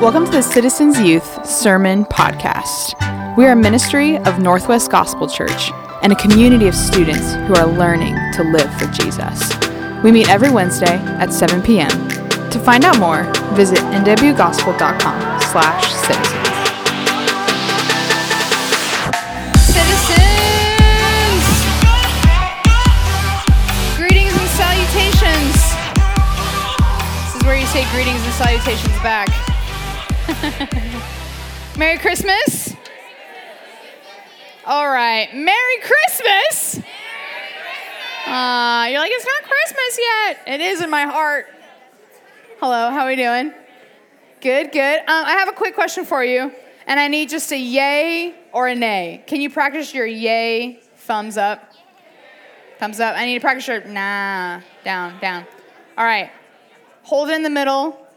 Welcome to the Citizens Youth Sermon Podcast. We are a ministry of Northwest Gospel Church and a community of students who are learning to live for Jesus. We meet every Wednesday at 7 p.m. To find out more, visit nwgospel.com slash citizens. Greetings and salutations. This is where you say greetings and salutations back. Merry Christmas. All right. Merry Christmas. Uh, you're like, it's not Christmas yet. It is in my heart. Hello, how are we doing? Good, good. Um, I have a quick question for you, and I need just a yay or a nay. Can you practice your yay thumbs up? Thumbs up. I need to practice your nah, down, down. All right. Hold it in the middle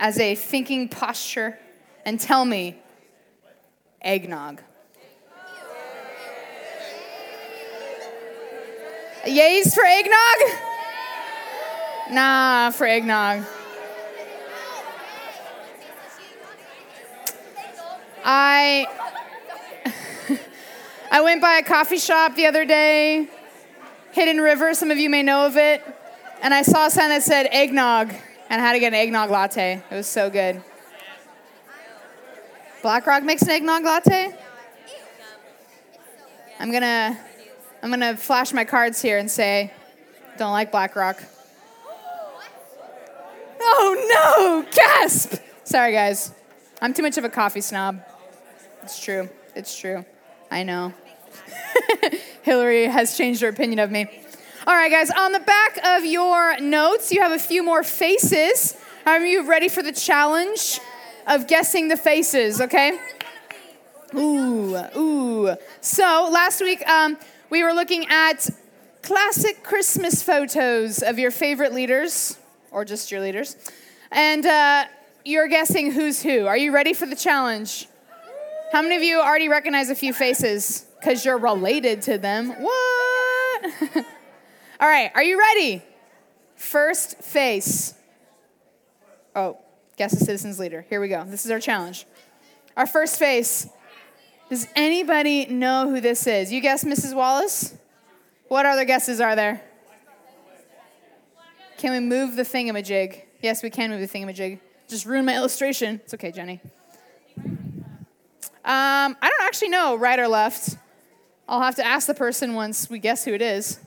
as a thinking posture and tell me eggnog. Yays for eggnog? Nah, for eggnog. I I went by a coffee shop the other day, Hidden River, some of you may know of it, and I saw a sign that said eggnog and I had to get an eggnog latte. It was so good. BlackRock makes an eggnog latte? I'm gonna I'm gonna flash my cards here and say, don't like BlackRock. Oh no! Gasp! Sorry guys. I'm too much of a coffee snob. It's true. It's true. I know. Hillary has changed her opinion of me. All right, guys, on the back of your notes, you have a few more faces. Are you ready for the challenge of guessing the faces, okay? Ooh, ooh. So last week, um, we were looking at classic Christmas photos of your favorite leaders, or just your leaders. And uh, you're guessing who's who. Are you ready for the challenge? How many of you already recognize a few faces because you're related to them? What? All right, are you ready? First face. Oh, guess the citizens leader. Here we go. This is our challenge. Our first face. Does anybody know who this is? You guess Mrs. Wallace? What other guesses are there? Can we move the thingamajig? Yes, we can move the thingamajig. Just ruin my illustration. It's okay, Jenny. Um, I don't actually know right or left. I'll have to ask the person once we guess who it is.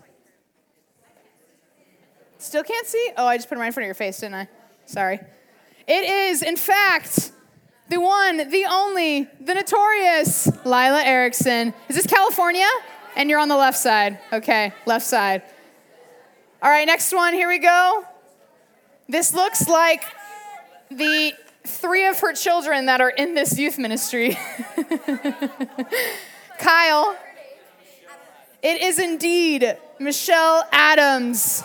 Still can't see? Oh, I just put it right in front of your face, didn't I? Sorry. It is, in fact, the one, the only, the notorious Lila Erickson. Is this California? And you're on the left side. Okay, left side. All right, next one. Here we go. This looks like the three of her children that are in this youth ministry. Kyle. It is indeed Michelle Adams,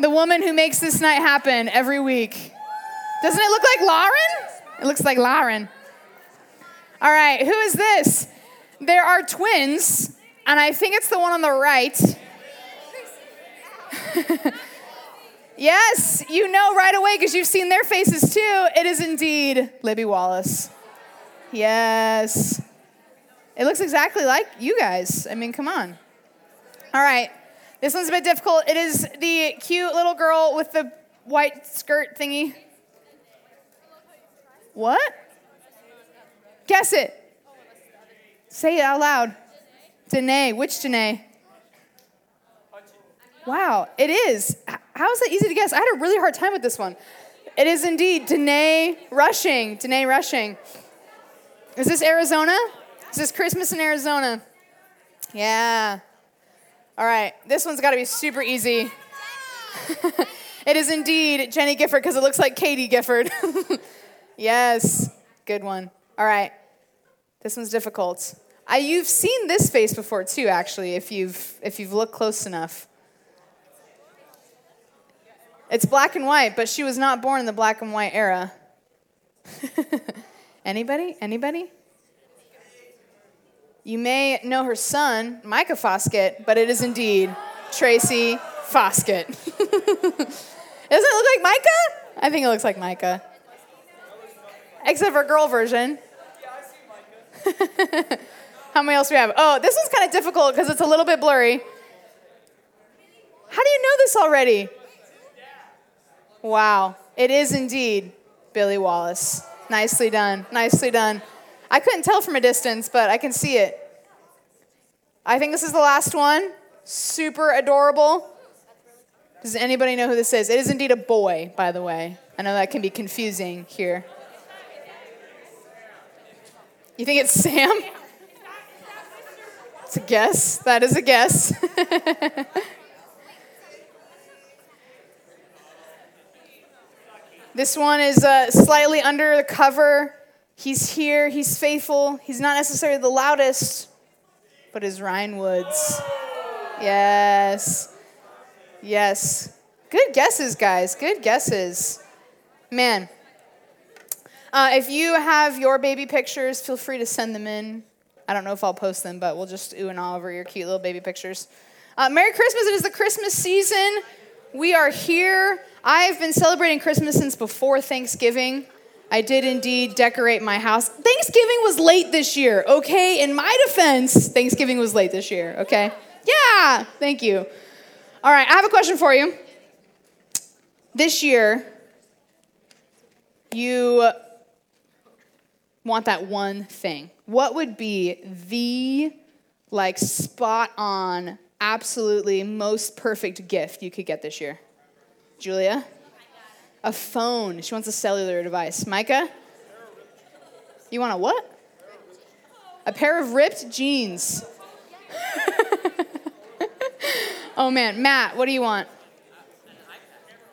the woman who makes this night happen every week. Doesn't it look like Lauren? It looks like Lauren. All right, who is this? There are twins, and I think it's the one on the right. yes, you know right away because you've seen their faces too. It is indeed Libby Wallace. Yes. It looks exactly like you guys. I mean, come on. All right. This one's a bit difficult. It is the cute little girl with the white skirt thingy. What? Guess it. Say it out loud. Danae. Which Danae? Wow, it is. How is that easy to guess? I had a really hard time with this one. It is indeed Danae Rushing. Danae Rushing. Is this Arizona? Is this Christmas in Arizona? Yeah. All right, this one's got to be super easy. it is indeed Jenny Gifford because it looks like Katie Gifford. yes, good one. All right, this one's difficult. I, you've seen this face before too, actually, if you've if you've looked close enough. It's black and white, but she was not born in the black and white era. Anybody? Anybody? You may know her son, Micah Foskett, but it is indeed Tracy Foskett. Doesn't it look like Micah? I think it looks like Micah. except for girl version. How many else do we have? Oh, this one's kind of difficult because it's a little bit blurry. How do you know this already? Wow, it is indeed Billy Wallace. Nicely done. Nicely done. I couldn't tell from a distance, but I can see it. I think this is the last one. Super adorable. Does anybody know who this is? It is indeed a boy, by the way. I know that can be confusing here. You think it's Sam? It's a guess. That is a guess. this one is uh, slightly under the cover. He's here, he's faithful. He's not necessarily the loudest, but is Ryan Woods. Yes. Yes. Good guesses, guys. Good guesses. Man. Uh, if you have your baby pictures, feel free to send them in. I don't know if I'll post them, but we'll just ooh and all over your cute little baby pictures. Uh, Merry Christmas. It is the Christmas season. We are here. I've been celebrating Christmas since before Thanksgiving. I did indeed decorate my house. Thanksgiving was late this year, okay? In my defense, Thanksgiving was late this year, okay? Yeah, thank you. All right, I have a question for you. This year, you want that one thing. What would be the like spot on, absolutely most perfect gift you could get this year? Julia? A phone. She wants a cellular device. Micah? You want a what? A pair of ripped jeans. oh man, Matt, what do you want?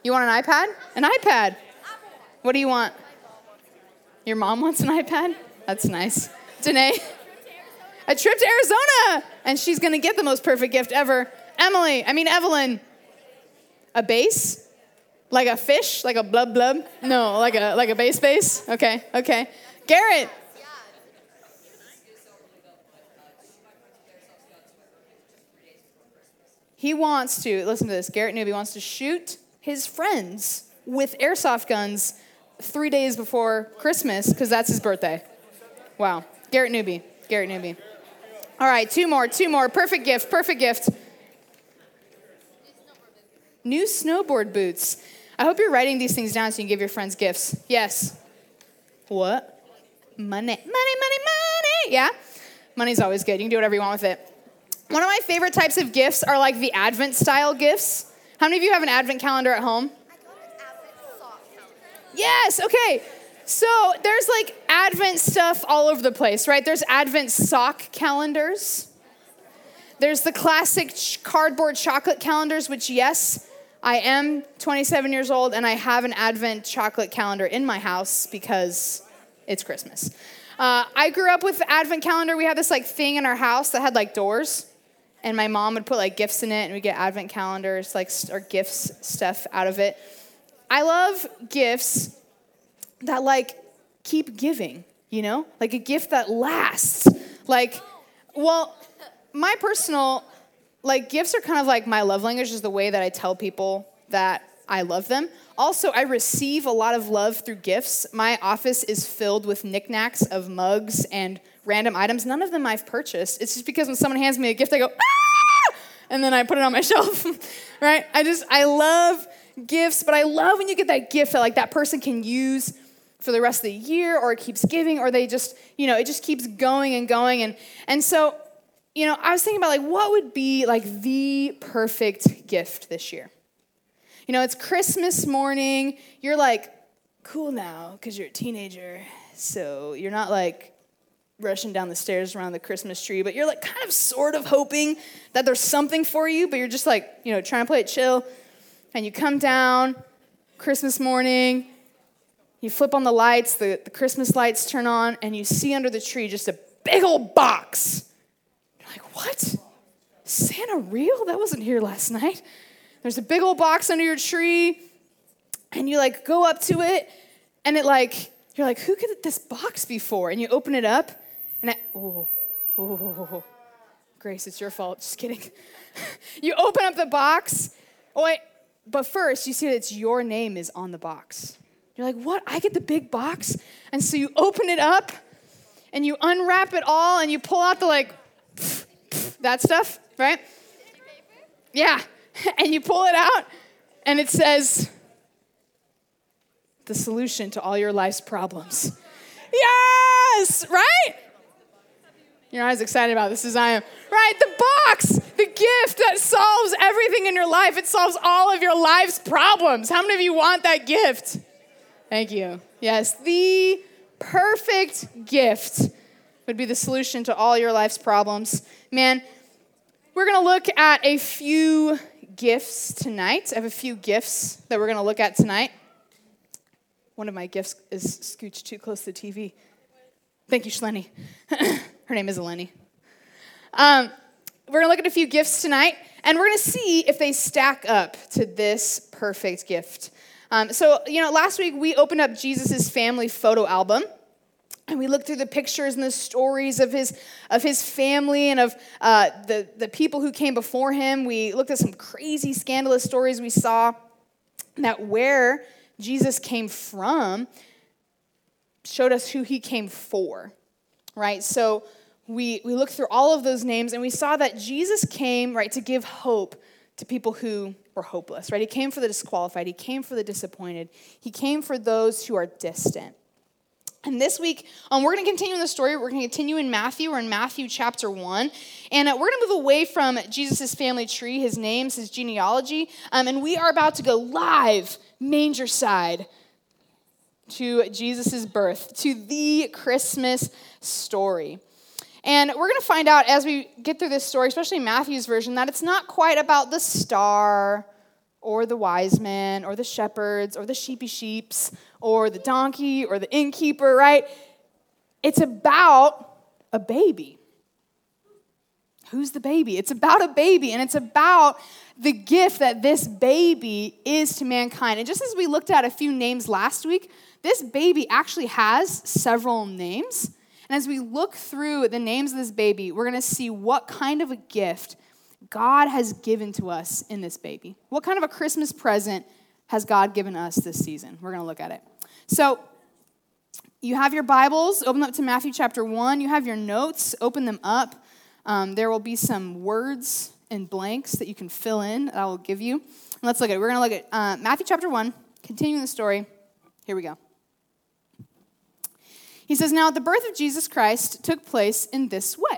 You want an iPad? An iPad. What do you want? Your mom wants an iPad? That's nice. Danae? A trip to Arizona! And she's gonna get the most perfect gift ever. Emily, I mean, Evelyn. A base? Like a fish? Like a blub blub? No, like a like a base base? Okay, okay. Garrett. He wants to, listen to this, Garrett Newby wants to shoot his friends with airsoft guns three days before Christmas because that's his birthday. Wow. Garrett Newby. Garrett Newby. All right, two more, two more. Perfect gift, perfect gift. New snowboard boots. I hope you're writing these things down so you can give your friends gifts. Yes. What? Money, money, money, money. Yeah? Money's always good. You can do whatever you want with it. One of my favorite types of gifts are like the Advent style gifts. How many of you have an Advent calendar at home? I got an Advent sock calendar. Yes, okay. So there's like Advent stuff all over the place, right? There's Advent sock calendars. There's the classic cardboard chocolate calendars, which, yes, I am 27 years old and I have an Advent chocolate calendar in my house because it's Christmas. Uh, I grew up with the Advent calendar. We had this like thing in our house that had like doors, and my mom would put like gifts in it, and we get Advent calendars, like or gifts stuff out of it. I love gifts that like keep giving, you know? Like a gift that lasts. Like, well, my personal like gifts are kind of like my love language is the way that I tell people that I love them. Also, I receive a lot of love through gifts. My office is filled with knickknacks of mugs and random items. None of them I've purchased. It's just because when someone hands me a gift, I go, ah! And then I put it on my shelf, right? I just, I love gifts, but I love when you get that gift that like that person can use for the rest of the year or it keeps giving or they just, you know, it just keeps going and going. And, and so, you know, I was thinking about like what would be like the perfect gift this year. You know, it's Christmas morning. You're like, cool now because you're a teenager. So you're not like rushing down the stairs around the Christmas tree, but you're like kind of sort of hoping that there's something for you, but you're just like, you know, trying to play it chill. And you come down Christmas morning, you flip on the lights, the, the Christmas lights turn on, and you see under the tree just a big old box. Like, what? Santa real? That wasn't here last night. There's a big old box under your tree, and you like go up to it, and it like, you're like, who could this box be for? And you open it up, and I, oh, oh, Grace, it's your fault. Just kidding. you open up the box. Oh, wait, but first, you see that it's your name is on the box. You're like, what? I get the big box? And so you open it up and you unwrap it all and you pull out the like, that stuff, right? Yeah. And you pull it out and it says, the solution to all your life's problems. Yes, right? You're excited about this as I am. Right? The box, the gift that solves everything in your life. It solves all of your life's problems. How many of you want that gift? Thank you. Yes, the perfect gift would be the solution to all your life's problems. Man, we're going to look at a few gifts tonight. I have a few gifts that we're going to look at tonight. One of my gifts is scooched too close to the TV. Thank you, Shleni. Her name is Eleni. Um, we're going to look at a few gifts tonight, and we're going to see if they stack up to this perfect gift. Um, so, you know, last week we opened up Jesus' family photo album. And we looked through the pictures and the stories of his, of his family and of uh, the, the people who came before him. We looked at some crazy, scandalous stories we saw that where Jesus came from showed us who he came for, right? So we, we looked through all of those names and we saw that Jesus came, right, to give hope to people who were hopeless, right? He came for the disqualified, he came for the disappointed, he came for those who are distant. And this week, um, we're going to continue in the story. We're going to continue in Matthew. We're in Matthew chapter 1. And uh, we're going to move away from Jesus' family tree, his names, his genealogy. Um, and we are about to go live, manger side, to Jesus' birth, to the Christmas story. And we're going to find out as we get through this story, especially Matthew's version, that it's not quite about the star or the wise men or the shepherds or the sheepy sheeps or the donkey or the innkeeper, right? It's about a baby. Who's the baby? It's about a baby, and it's about the gift that this baby is to mankind. And just as we looked at a few names last week, this baby actually has several names. And as we look through the names of this baby, we're going to see what kind of a gift God has given to us in this baby. What kind of a Christmas present has God given us this season? We're going to look at it. So, you have your Bibles, open up to Matthew chapter 1. You have your notes, open them up. Um, there will be some words and blanks that you can fill in that I will give you. let's look at it. We're going to look at uh, Matthew chapter 1, continuing the story. Here we go. He says, Now the birth of Jesus Christ took place in this way.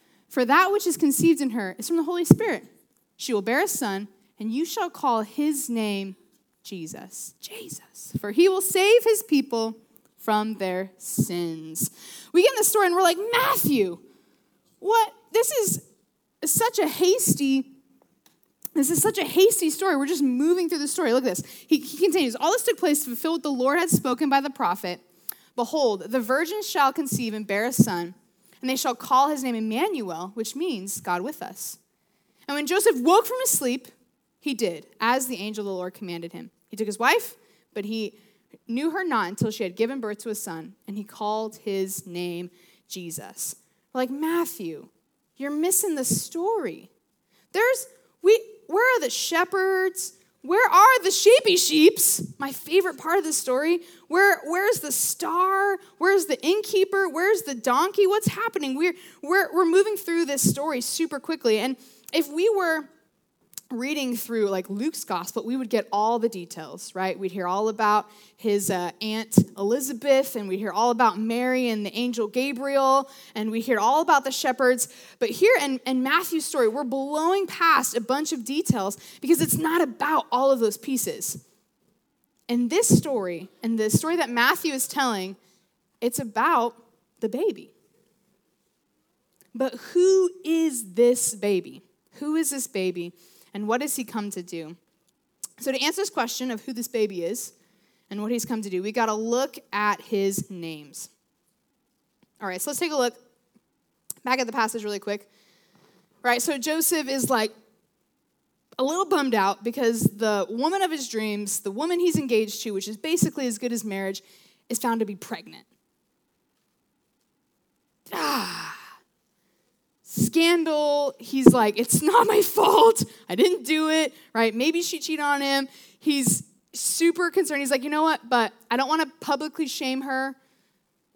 for that which is conceived in her is from the Holy Spirit. She will bear a son, and you shall call his name Jesus. Jesus. For he will save his people from their sins. We get in the story and we're like, Matthew, what? This is such a hasty this is such a hasty story. We're just moving through the story. Look at this. He, he continues All this took place to fulfill what the Lord had spoken by the prophet Behold, the virgin shall conceive and bear a son, and they shall call his name Emmanuel, which means God with us. And when Joseph woke from his sleep, he did as the angel of the Lord commanded him. He took his wife, but he knew her not until she had given birth to a son, and he called his name Jesus. Like, Matthew, you're missing the story. There's, we, where are the shepherds? Where are the sheepy sheeps? My favorite part of the story. Where, where's the star? Where's the innkeeper? Where's the donkey? What's happening? We're, we're, we're moving through this story super quickly. And if we were reading through like Luke's gospel, we would get all the details, right? We'd hear all about his uh, aunt Elizabeth, and we'd hear all about Mary and the angel Gabriel, and we hear all about the shepherds. But here in, in Matthew's story, we're blowing past a bunch of details because it's not about all of those pieces. In this story, and the story that Matthew is telling, it's about the baby. But who is this baby? Who is this baby? And what has he come to do? So, to answer this question of who this baby is and what he's come to do. We got to look at his names. All right, so let's take a look back at the passage really quick. Right, so Joseph is like a little bummed out because the woman of his dreams, the woman he's engaged to, which is basically as good as marriage, is found to be pregnant. Ah. Scandal. He's like, it's not my fault. I didn't do it, right? Maybe she cheated on him. He's super concerned. He's like, you know what? But I don't want to publicly shame her.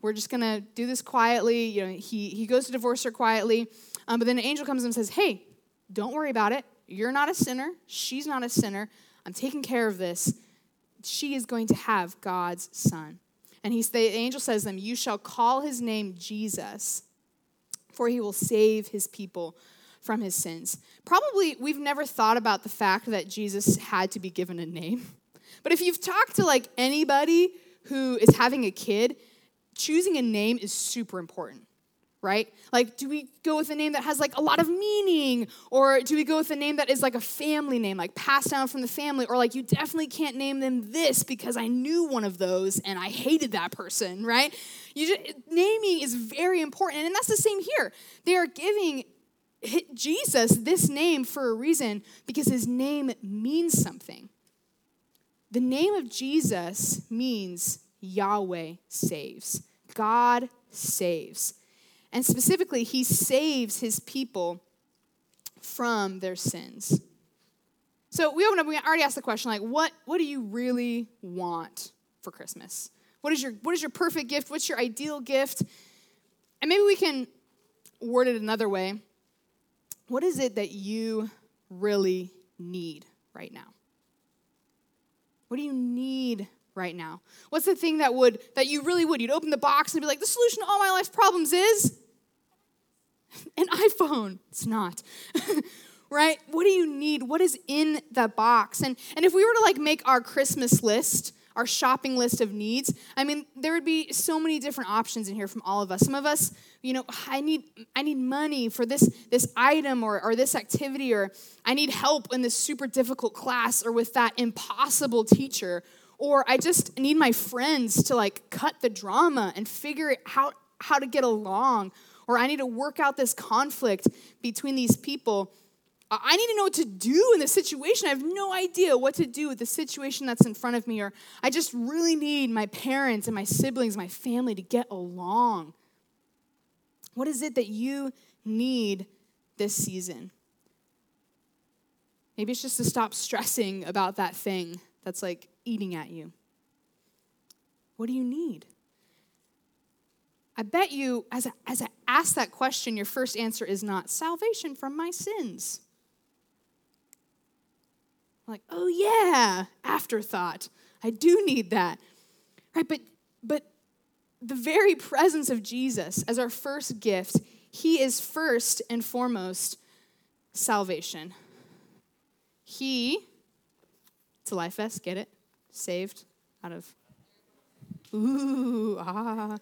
We're just gonna do this quietly. You know, he he goes to divorce her quietly. Um, but then an angel comes and says, Hey, don't worry about it. You're not a sinner. She's not a sinner. I'm taking care of this. She is going to have God's son. And he, the angel says to them, You shall call his name Jesus, for he will save his people from his sins. Probably we've never thought about the fact that Jesus had to be given a name. But if you've talked to like anybody who is having a kid, choosing a name is super important right? Like, do we go with a name that has like a lot of meaning? Or do we go with a name that is like a family name, like passed down from the family? Or like, you definitely can't name them this because I knew one of those and I hated that person, right? You just, naming is very important. And that's the same here. They are giving Jesus this name for a reason because his name means something. The name of Jesus means Yahweh saves. God saves. And specifically, he saves his people from their sins. So we open up, we already asked the question like, what, what do you really want for Christmas? What is, your, what is your perfect gift? What's your ideal gift? And maybe we can word it another way. What is it that you really need right now? What do you need right now? What's the thing that would that you really would? You'd open the box and be like, the solution to all my life's problems is an iPhone. It's not. right? What do you need? What is in the box? And and if we were to like make our Christmas list, our shopping list of needs, I mean, there would be so many different options in here from all of us. Some of us, you know, I need I need money for this this item or or this activity or I need help in this super difficult class or with that impossible teacher or I just need my friends to like cut the drama and figure out how to get along or I need to work out this conflict between these people. I need to know what to do in this situation. I have no idea what to do with the situation that's in front of me, or I just really need my parents and my siblings, my family to get along. What is it that you need this season? Maybe it's just to stop stressing about that thing that's like eating at you. What do you need? I bet you, as I, as I ask that question, your first answer is not salvation from my sins. Like, oh yeah, afterthought. I do need that. Right? But but the very presence of Jesus as our first gift, he is first and foremost salvation. He, it's a life vest, get it? Saved out of, ooh, ah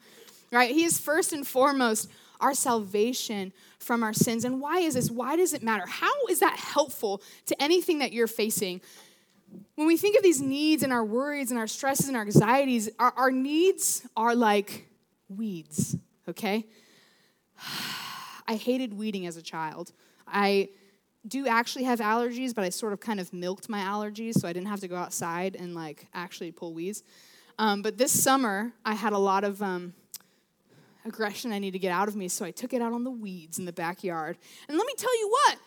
right? He is first and foremost our salvation from our sins. And why is this? Why does it matter? How is that helpful to anything that you're facing? When we think of these needs and our worries and our stresses and our anxieties, our, our needs are like weeds, okay? I hated weeding as a child. I do actually have allergies, but I sort of kind of milked my allergies so I didn't have to go outside and like actually pull weeds. Um, but this summer, I had a lot of um, aggression I need to get out of me, so I took it out on the weeds in the backyard. And let me tell you what,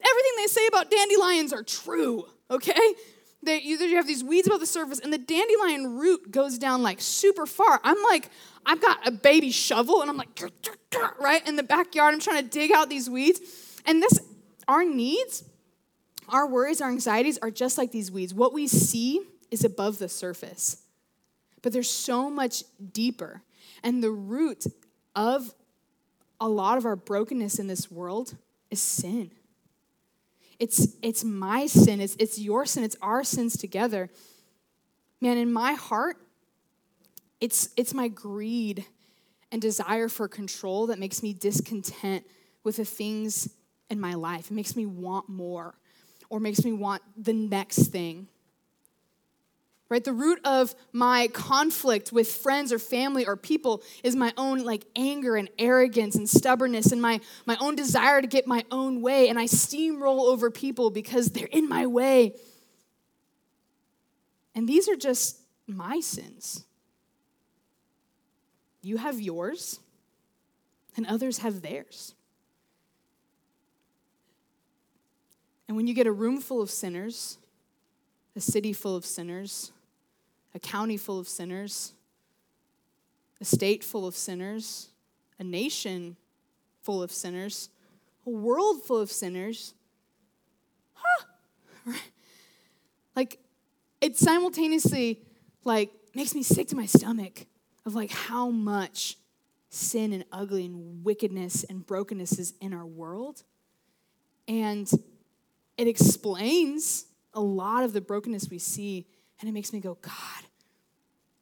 everything they say about dandelions are true, okay? They, you have these weeds above the surface, and the dandelion root goes down like super far. I'm like, I've got a baby shovel, and I'm like, right in the backyard. I'm trying to dig out these weeds. And this, our needs, our worries, our anxieties are just like these weeds. What we see is above the surface, but there's so much deeper. And the root of a lot of our brokenness in this world is sin. It's, it's my sin, it's, it's your sin, it's our sins together. Man, in my heart, it's, it's my greed and desire for control that makes me discontent with the things in my life. It makes me want more or makes me want the next thing. Right? The root of my conflict with friends or family or people is my own like anger and arrogance and stubbornness and my, my own desire to get my own way. And I steamroll over people because they're in my way. And these are just my sins. You have yours, and others have theirs. And when you get a room full of sinners, a city full of sinners, a county full of sinners, a state full of sinners, a nation full of sinners, a world full of sinners. Huh. Like it simultaneously like makes me sick to my stomach of like how much sin and ugly and wickedness and brokenness is in our world. And it explains a lot of the brokenness we see, and it makes me go, God,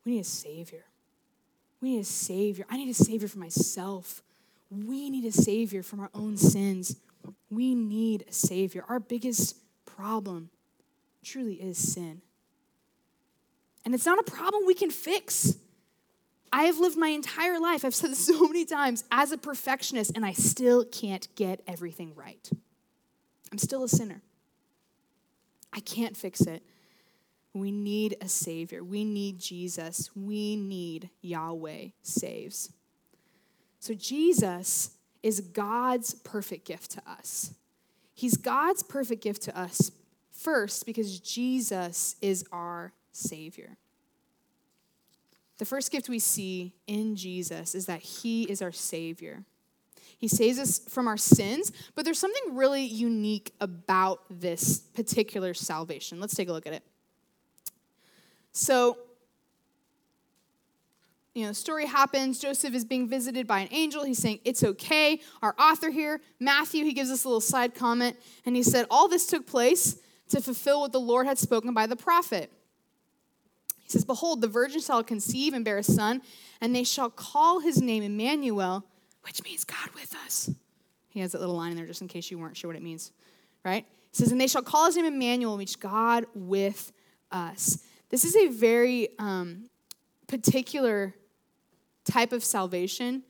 we need a Savior. We need a Savior. I need a Savior for myself. We need a Savior from our own sins. We need a Savior. Our biggest problem truly is sin. And it's not a problem we can fix. I have lived my entire life, I've said this so many times, as a perfectionist, and I still can't get everything right. I'm still a sinner. I can't fix it. We need a Savior. We need Jesus. We need Yahweh saves. So, Jesus is God's perfect gift to us. He's God's perfect gift to us first because Jesus is our Savior. The first gift we see in Jesus is that He is our Savior. He saves us from our sins, but there's something really unique about this particular salvation. Let's take a look at it. So, you know, the story happens. Joseph is being visited by an angel. He's saying, It's okay. Our author here, Matthew, he gives us a little side comment, and he said, All this took place to fulfill what the Lord had spoken by the prophet. He says, Behold, the virgin shall conceive and bear a son, and they shall call his name Emmanuel, which means God with us. He has that little line in there just in case you weren't sure what it means, right? He says, And they shall call his name Emmanuel, which God with us. This is a very um, particular type of salvation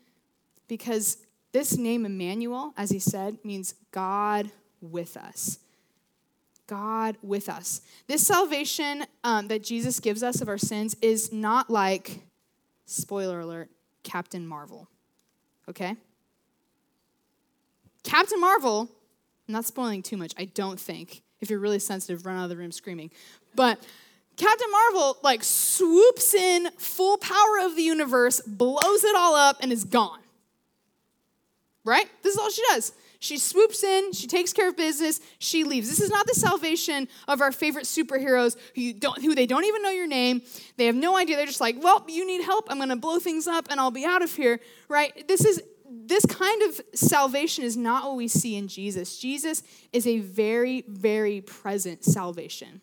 because this name, Emmanuel, as he said, means God with us. God with us. This salvation um, that Jesus gives us of our sins is not like, spoiler alert, Captain Marvel okay? Captain Marvel, I'm not spoiling too much, I don't think. If you're really sensitive, run out of the room screaming. But Captain Marvel like swoops in full power of the universe, blows it all up, and is gone. Right? This is all she does. She swoops in, she takes care of business, she leaves. This is not the salvation of our favorite superheroes who don't who they don't even know your name. They have no idea. They're just like, "Well, you need help. I'm going to blow things up and I'll be out of here." Right? This is this kind of salvation is not what we see in Jesus. Jesus is a very very present salvation.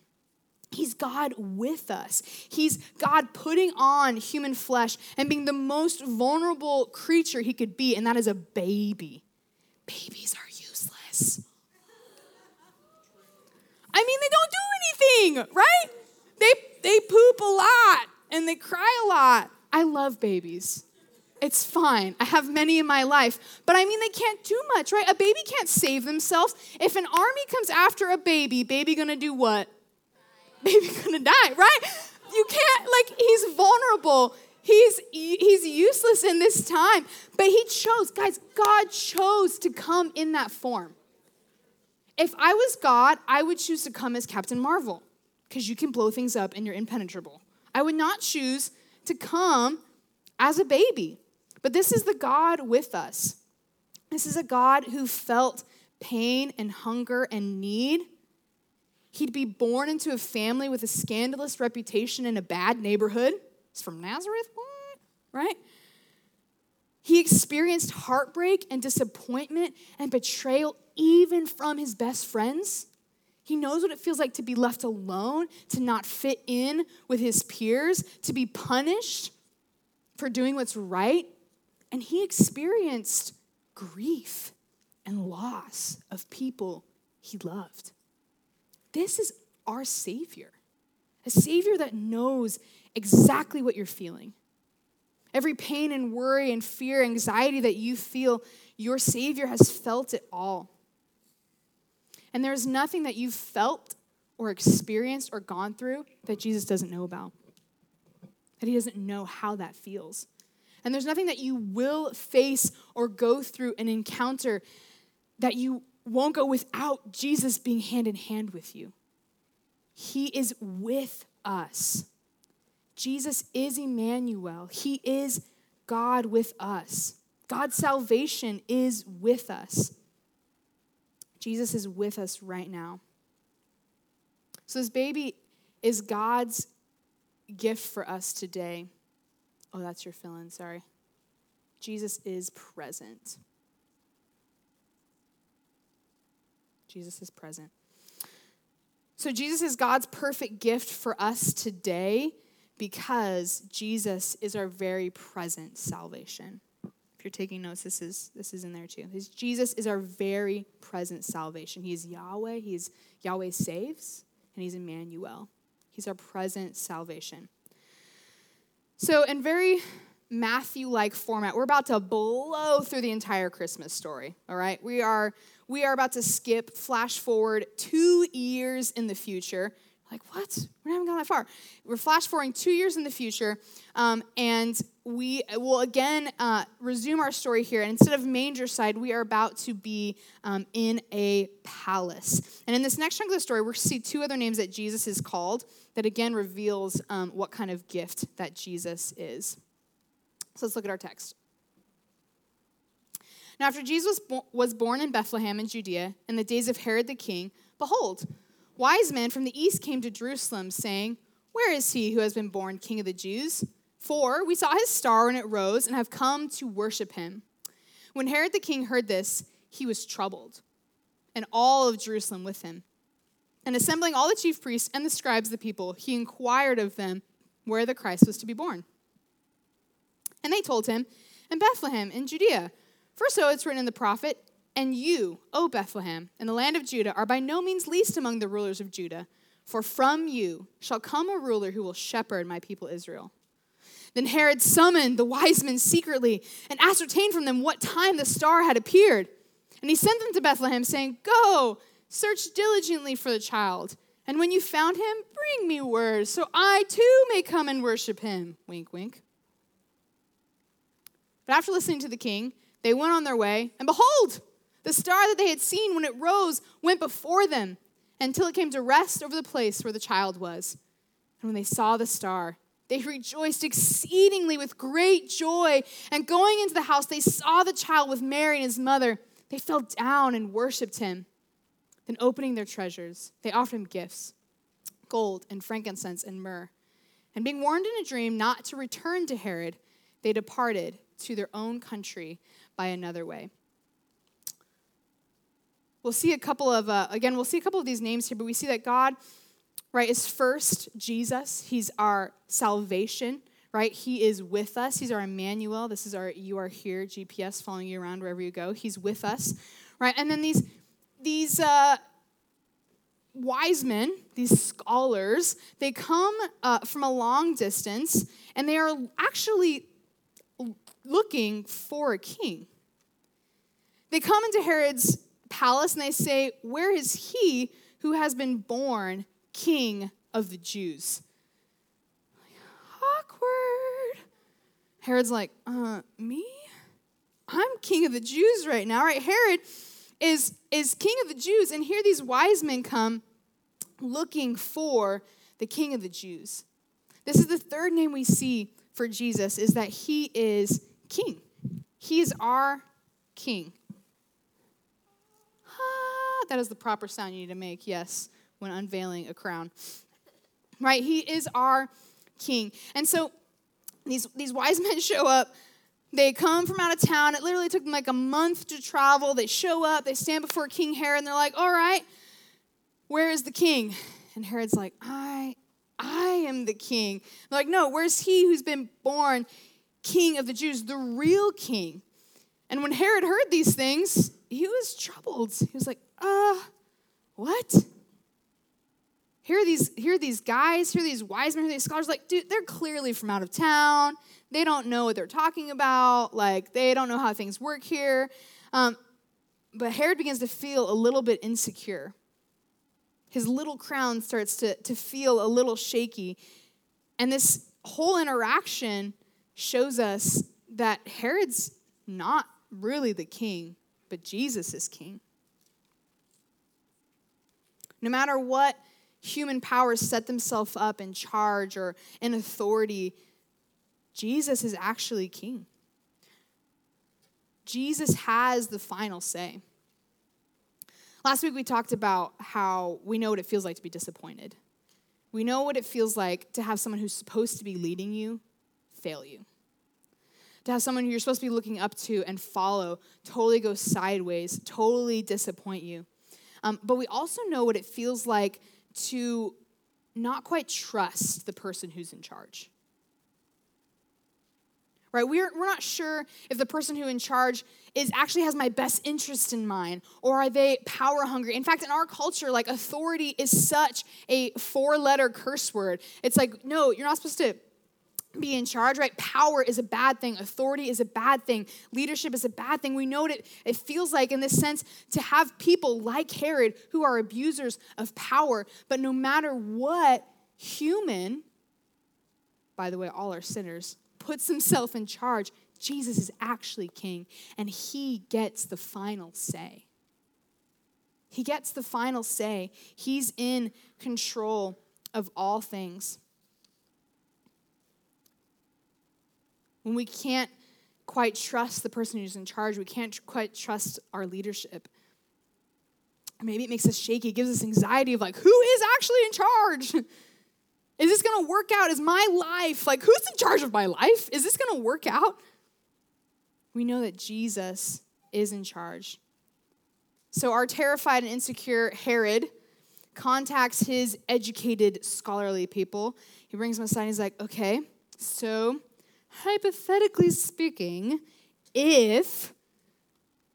He's God with us. He's God putting on human flesh and being the most vulnerable creature he could be, and that is a baby babies are useless. I mean, they don't do anything, right? They, they poop a lot and they cry a lot. I love babies. It's fine. I have many in my life. But I mean, they can't do much, right? A baby can't save themselves. If an army comes after a baby, baby gonna do what? Baby gonna die, right? You can't, like, he's vulnerable. He's, he's useless in this time. But he chose, guys, God chose to come in that form. If I was God, I would choose to come as Captain Marvel because you can blow things up and you're impenetrable. I would not choose to come as a baby. But this is the God with us. This is a God who felt pain and hunger and need. He'd be born into a family with a scandalous reputation in a bad neighborhood. He's from Nazareth? What? Right? He experienced heartbreak and disappointment and betrayal even from his best friends. He knows what it feels like to be left alone, to not fit in with his peers, to be punished for doing what's right. And he experienced grief and loss of people he loved. This is our Savior. a Savior that knows exactly what you're feeling. Every pain and worry and fear, anxiety that you feel, your Savior has felt it all. And there's nothing that you've felt or experienced or gone through that Jesus doesn't know about, that He doesn't know how that feels. And there's nothing that you will face or go through an encounter that you won't go without Jesus being hand in hand with you. He is with us. Jesus is Emmanuel. He is God with us. God's salvation is with us. Jesus is with us right now. So, this baby is God's gift for us today. Oh, that's your fill in, sorry. Jesus is present. Jesus is present. So, Jesus is God's perfect gift for us today because Jesus is our very present salvation. If you're taking notes, this is, this is in there too. His, Jesus is our very present salvation. He is Yahweh, He is Yahweh saves, and He's Emmanuel. He's our present salvation. So, in very Matthew like format, we're about to blow through the entire Christmas story, all right? We are we are about to skip, flash forward two years in the future. Like, what? We haven't gone that far. We're flash forwarding two years in the future, um, and we will again uh, resume our story here. And instead of manger side, we are about to be um, in a palace. And in this next chunk of the story, we're see two other names that Jesus is called that again reveals um, what kind of gift that Jesus is. So let's look at our text. Now, after Jesus was born in Bethlehem in Judea in the days of Herod the king, behold, wise men from the east came to Jerusalem, saying, Where is he who has been born king of the Jews? For we saw his star when it rose and have come to worship him. When Herod the king heard this, he was troubled, and all of Jerusalem with him. And assembling all the chief priests and the scribes of the people, he inquired of them where the Christ was to be born. And they told him, In Bethlehem, in Judea for so it's written in the prophet, And you, O Bethlehem, in the land of Judah, are by no means least among the rulers of Judah, for from you shall come a ruler who will shepherd my people Israel. Then Herod summoned the wise men secretly and ascertained from them what time the star had appeared. And he sent them to Bethlehem, saying, Go, search diligently for the child. And when you found him, bring me word, so I too may come and worship him. Wink, wink. But after listening to the king, they went on their way, and behold, the star that they had seen when it rose went before them until it came to rest over the place where the child was. And when they saw the star, they rejoiced exceedingly with great joy. And going into the house, they saw the child with Mary and his mother. They fell down and worshiped him. Then, opening their treasures, they offered him gifts gold and frankincense and myrrh. And being warned in a dream not to return to Herod, they departed to their own country by another way. We'll see a couple of, uh, again, we'll see a couple of these names here, but we see that God, right, is first Jesus. He's our salvation, right? He is with us. He's our Emmanuel. This is our You Are Here GPS following you around wherever you go. He's with us, right? And then these, these, uh, wise men, these scholars, they come uh, from a long distance and they are actually looking for a king. They come into Herod's palace and they say, Where is he who has been born king of the Jews? Awkward. Herod's like, Uh, me? I'm king of the Jews right now, right? Herod is, is king of the Jews, and here these wise men come looking for the king of the Jews. This is the third name we see for Jesus is that he is king. He is our king. That is the proper sound you need to make, yes, when unveiling a crown. Right? He is our king. And so these, these wise men show up. They come from out of town. It literally took them like a month to travel. They show up, they stand before King Herod, and they're like, All right, where is the king? And Herod's like, I I am the king. They're like, no, where's he who's been born king of the Jews, the real king? And when Herod heard these things, he was troubled. He was like, uh, what? here are these here are these guys, here are these wise men, here are these scholars. Like, dude, they're clearly from out of town. They don't know what they're talking about. Like, they don't know how things work here. Um, but Herod begins to feel a little bit insecure. His little crown starts to, to feel a little shaky. And this whole interaction shows us that Herod's not really the king, but Jesus is king. No matter what human powers set themselves up in charge or in authority, Jesus is actually king. Jesus has the final say. Last week we talked about how we know what it feels like to be disappointed. We know what it feels like to have someone who's supposed to be leading you fail you. To have someone who you're supposed to be looking up to and follow totally go sideways, totally disappoint you. Um, but we also know what it feels like to not quite trust the person who's in charge. Right? We're, we're not sure if the person who in charge is actually has my best interest in mind or are they power hungry. In fact, in our culture, like authority is such a four letter curse word. It's like, no, you're not supposed to be in charge, right? Power is a bad thing. Authority is a bad thing. Leadership is a bad thing. We know what it, it feels like in this sense to have people like Herod who are abusers of power. But no matter what human, by the way, all are sinners, puts himself in charge, Jesus is actually king and he gets the final say. He gets the final say. He's in control of all things. When we can't quite trust the person who's in charge, we can't quite trust our leadership. Maybe it makes us shaky, it gives us anxiety of like, who is actually in charge? Is this gonna work out? Is my life, like, who's in charge of my life? Is this gonna work out? We know that Jesus is in charge. So, our terrified and insecure Herod contacts his educated, scholarly people. He brings them aside. He's like, okay, so hypothetically speaking, if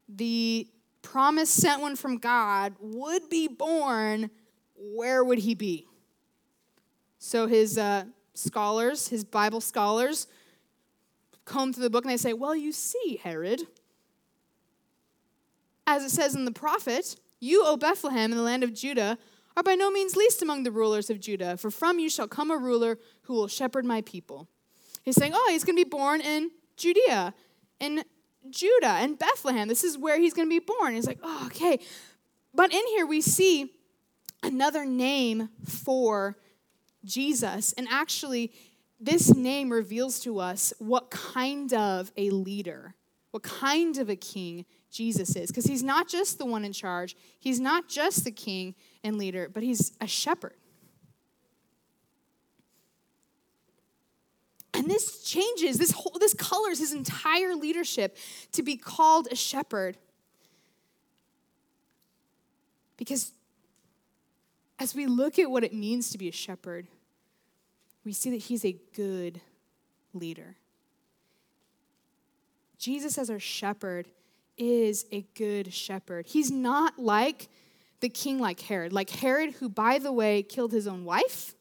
the promised sent one from God would be born, where would he be? So his uh, scholars, his Bible scholars, comb through the book and they say, Well, you see, Herod, as it says in the prophet, you, O Bethlehem, in the land of Judah, are by no means least among the rulers of Judah, for from you shall come a ruler who will shepherd my people. He's saying, oh, he's going to be born in Judea, in Judah, in Bethlehem. This is where he's going to be born. He's like, oh, okay. But in here we see another name for Jesus. And actually, this name reveals to us what kind of a leader, what kind of a king Jesus is. Because he's not just the one in charge, he's not just the king and leader, but he's a shepherd. And this changes, this whole this colors his entire leadership to be called a shepherd. Because as we look at what it means to be a shepherd, we see that he's a good leader. Jesus, as our shepherd, is a good shepherd. He's not like the king like Herod, like Herod, who, by the way, killed his own wife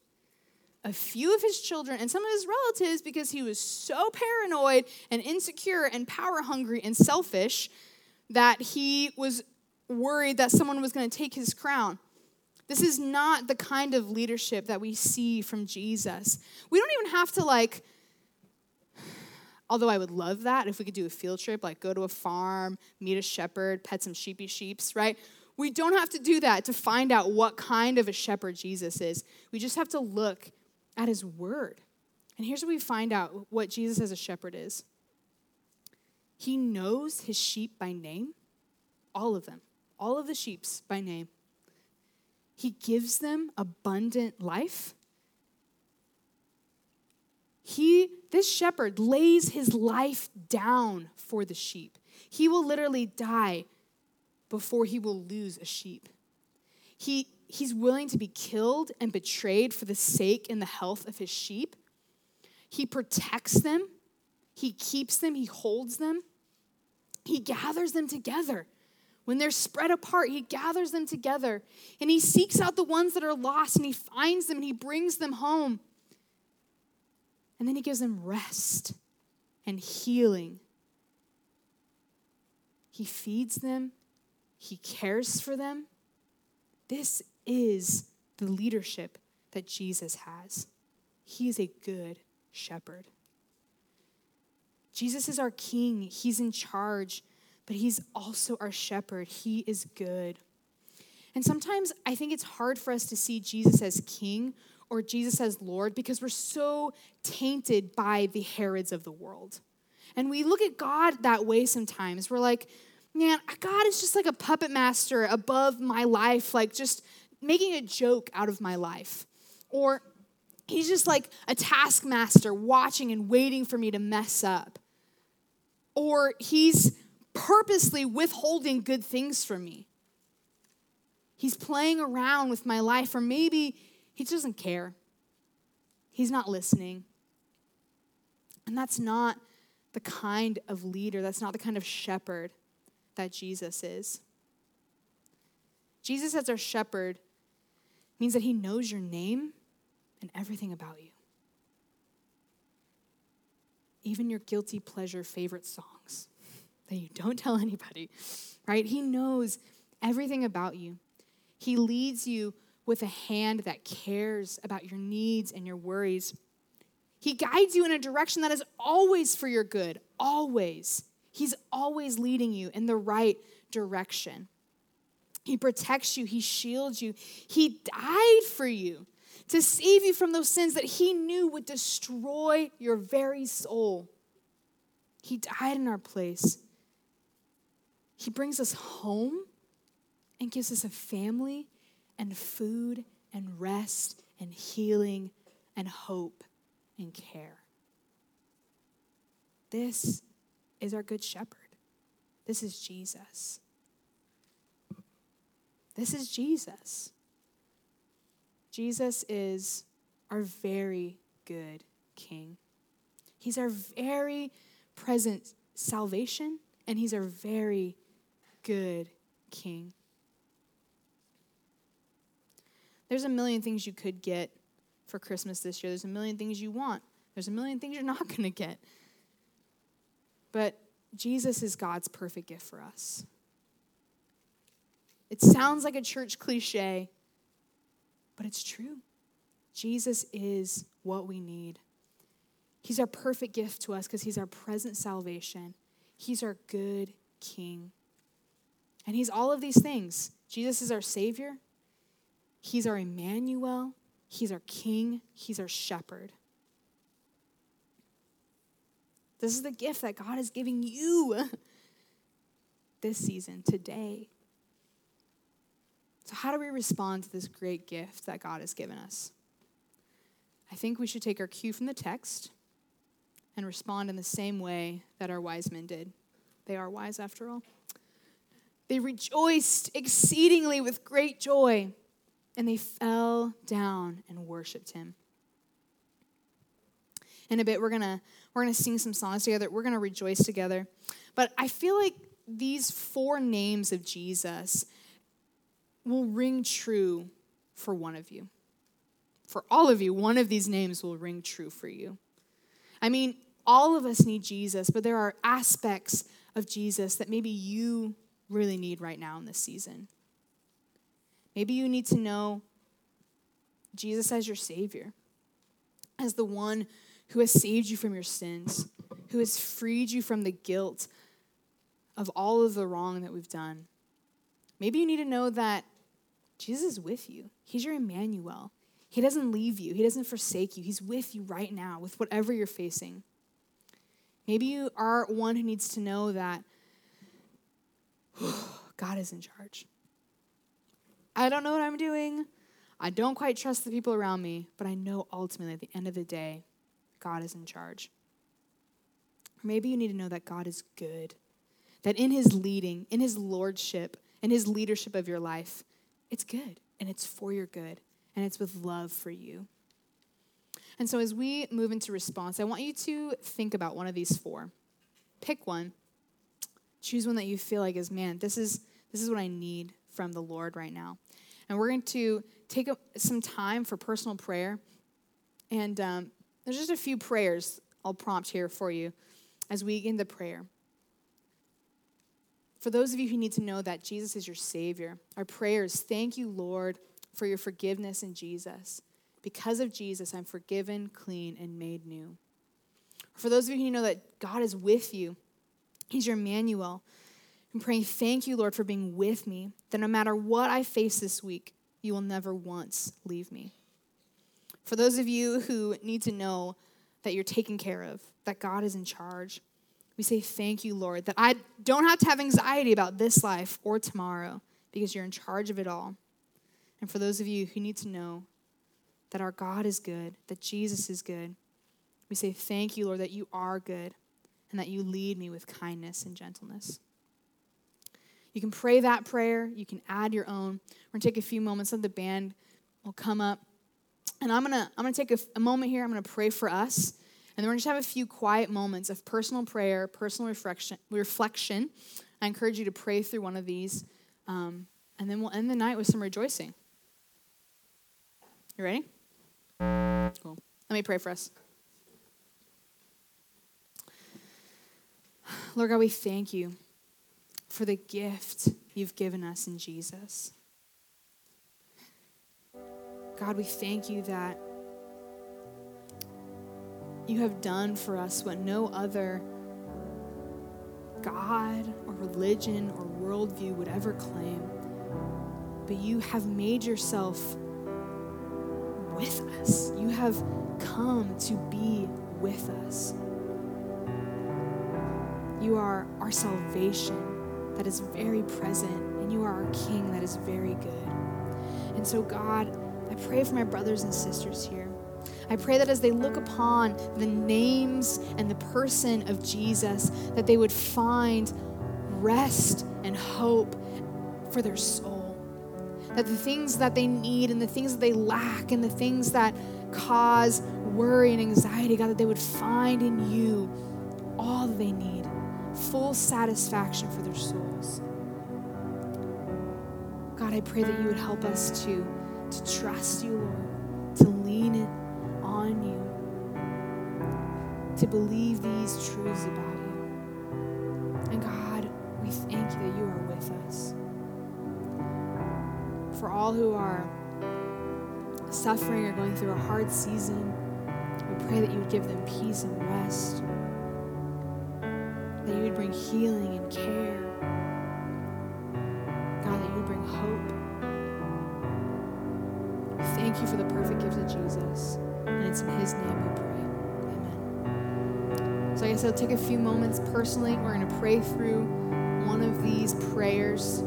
a few of his children and some of his relatives because he was so paranoid and insecure and power hungry and selfish that he was worried that someone was going to take his crown. This is not the kind of leadership that we see from Jesus. We don't even have to like although I would love that if we could do a field trip, like go to a farm, meet a shepherd, pet some sheepy sheeps, right? We don't have to do that to find out what kind of a shepherd Jesus is. We just have to look at his word. And here's where we find out what Jesus as a shepherd is he knows his sheep by name, all of them, all of the sheeps by name. He gives them abundant life. He, this shepherd, lays his life down for the sheep. He will literally die before he will lose a sheep. He he's willing to be killed and betrayed for the sake and the health of his sheep. He protects them, he keeps them, he holds them, he gathers them together When they're spread apart, he gathers them together and he seeks out the ones that are lost and he finds them and he brings them home. And then he gives them rest and healing. He feeds them, he cares for them. This is the leadership that Jesus has. He is a good shepherd. Jesus is our king, he's in charge but he's also our shepherd. He is good. And sometimes I think it's hard for us to see Jesus as king or Jesus as Lord because we're so tainted by the Herods of the world. And we look at God that way sometimes. We're like, man, God is just like a puppet master above my life, like just making a joke out of my life. Or he's just like a taskmaster watching and waiting for me to mess up. Or he's purposely withholding good things from me. He's playing around with my life, or maybe he doesn't care. He's not listening. And that's not the kind of leader, that's not the kind of shepherd that Jesus is. Jesus, as our shepherd, means that he knows your name and everything about you, even your guilty pleasure favorite songs that you don't tell anybody, right? He knows everything about you. He leads you with a hand that cares about your needs and your worries. He guides you in a direction that is always for your good, always. He's always leading you in the right direction. He protects you, He shields you. He died for you to save you from those sins that He knew would destroy your very soul. He died in our place. He brings us home and gives us a family and food and rest and healing and hope and care. This is our Good Shepherd. This is Jesus. This is Jesus. Jesus is our very good King. He's our very present salvation, and He's our very good king. There's a million things you could get for Christmas this year. There's a million things you want. There's a million things you're not going to get. But Jesus is God's perfect gift for us. It sounds like a church cliche, but it's true. Jesus is what we need. He's our perfect gift to us because he's our present salvation. He's our good king. And he's all of these things. Jesus is our Savior, He's our Emmanuel, He's our King, He's our Shepherd. This is the gift that God is giving you this season, today. So, how do we respond to this great gift that God has given us? I think we should take our cue from the text and respond in the same way that our wise men did. They are wise after all. They rejoiced exceedingly with great joy, and they fell down and worshiped him. In a bit, we're gonna we're gonna sing some songs together. We're gonna rejoice together. But I feel like these four names of Jesus will ring true for one of you. For all of you, one of these names will ring true for you. I mean, all of us need Jesus, but there are aspects of Jesus that maybe you really need right now in this season. Maybe you need to know Jesus as your Savior, as the one who has saved you from your sins, who has freed you from the guilt of all of the wrong that we've done. Maybe you need to know that Jesus is with you. He's your Emmanuel. He doesn't leave you, He doesn't forsake you. He's with you right now with whatever you're facing. Maybe you are one who needs to know that God is in charge. I don't know what I'm doing. I don't quite trust the people around me, but I know ultimately at the end of the day, God is in charge. Maybe you need to know that God is good, that in his leading, in his lordship, in his leadership of your life, it's good and it's for your good and it's with love for you. And so as we move into response, I want you to think about one of these four. Pick one choose one that you feel like is man this is This is what I need from the Lord right now. And we're going to take some time for personal prayer. And um, there's just a few prayers I'll prompt here for you as we get the prayer. For those of you who need to know that Jesus is your Savior, our prayers thank you, Lord, for your forgiveness in Jesus. Because of Jesus, I'm forgiven, clean, and made new. For those of you who know that God is with you, He's your Emmanuel. I'm praying, thank you, Lord, for being with me, that no matter what I face this week, you will never once leave me. For those of you who need to know that you're taken care of, that God is in charge, we say, Thank you, Lord, that I don't have to have anxiety about this life or tomorrow because you're in charge of it all. And for those of you who need to know that our God is good, that Jesus is good, we say, Thank you, Lord, that you are good and that you lead me with kindness and gentleness. You can pray that prayer, you can add your own. We're going to take a few moments, let the band will come up. And I'm to I'm to take a, a moment here, I'm to pray for us. And then we're to have a few quiet moments of personal prayer, personal reflection. reflection. I encourage you to pray through one of these. Um, and then we'll end the night with some rejoicing. You ready? Cool. Let me pray for us. Lord God, we thank you for the gift you've given us in Jesus. God, we thank you that you have done for us what no other God or religion or worldview would ever claim. But you have made yourself with us. You have come to be with us. You are our salvation that is very present, and you are our King that is very good. And so, God, I pray for my brothers and sisters here. I pray that as they look upon the names and the person of Jesus, that they would find rest and hope for their soul. That the things that they need and the things that they lack and the things that cause worry and anxiety, God, that they would find in you all that they need full satisfaction for their souls. God, I pray that you would help us to, to trust you, Lord, to lean in on you, to believe these truths about you. And God, we thank you that you are with us. For all who are suffering or going through a hard season, we pray that you would give them peace and rest that you would bring healing and care. In his name we pray. Amen. So I guess I'll take a few moments personally. We're going to pray through one of these prayers.